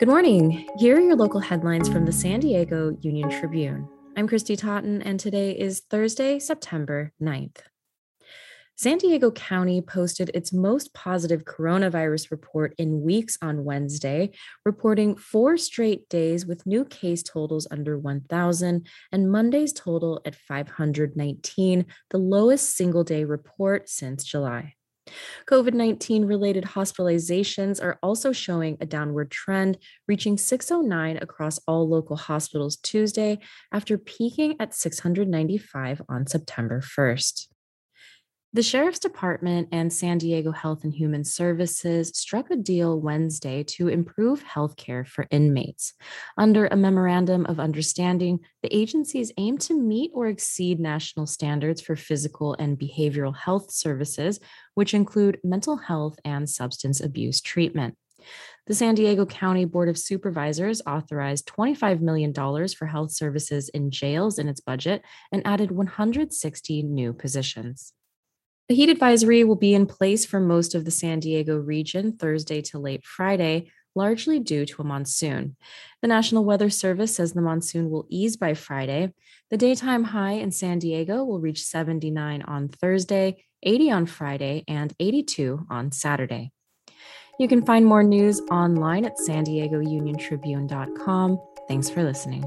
Good morning. Here are your local headlines from the San Diego Union Tribune. I'm Christy Totten, and today is Thursday, September 9th. San Diego County posted its most positive coronavirus report in weeks on Wednesday, reporting four straight days with new case totals under 1,000 and Monday's total at 519, the lowest single day report since July. COVID 19 related hospitalizations are also showing a downward trend, reaching 609 across all local hospitals Tuesday after peaking at 695 on September 1st. The Sheriff's Department and San Diego Health and Human Services struck a deal Wednesday to improve health care for inmates. Under a memorandum of understanding, the agencies aim to meet or exceed national standards for physical and behavioral health services, which include mental health and substance abuse treatment. The San Diego County Board of Supervisors authorized $25 million for health services in jails in its budget and added 160 new positions. A heat advisory will be in place for most of the San Diego region Thursday to late Friday, largely due to a monsoon. The National Weather Service says the monsoon will ease by Friday. The daytime high in San Diego will reach 79 on Thursday, 80 on Friday, and 82 on Saturday. You can find more news online at san diego union tribune.com. Thanks for listening.